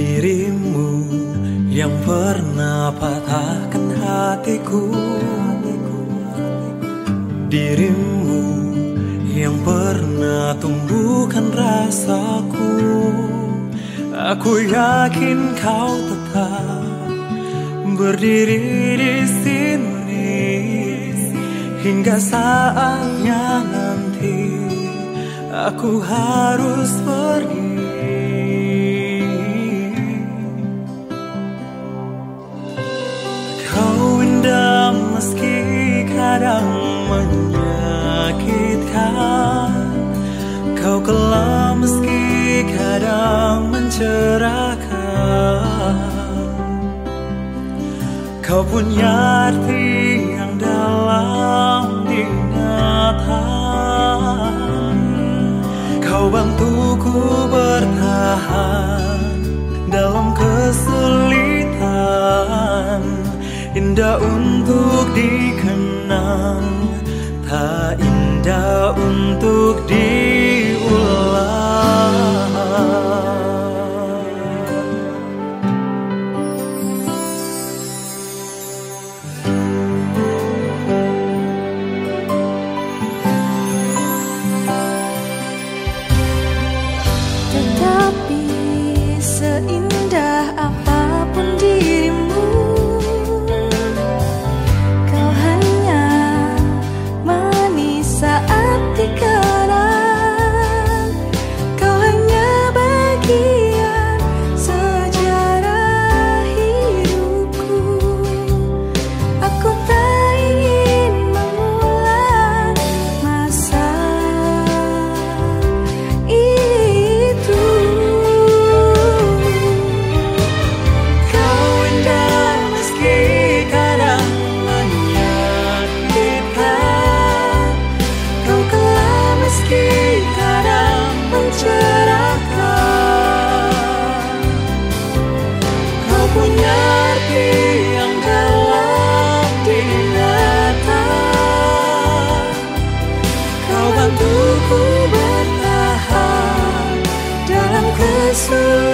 Dirimu yang pernah patahkan hatiku. Dirimu yang pernah tumbuhkan rasaku. Aku yakin kau tetap berdiri di sini Hingga saatnya nanti. Aku harus pergi kadang menyakitkan. Kau kelam meski kadang mencerahkan. Kau punya arti yang dalam ingatan. Kau bantuku bertahan dalam kesulitan. Indah untuk dikenal senang Tak indah untuk diulang. Tetapi seindah apa pun kesulitan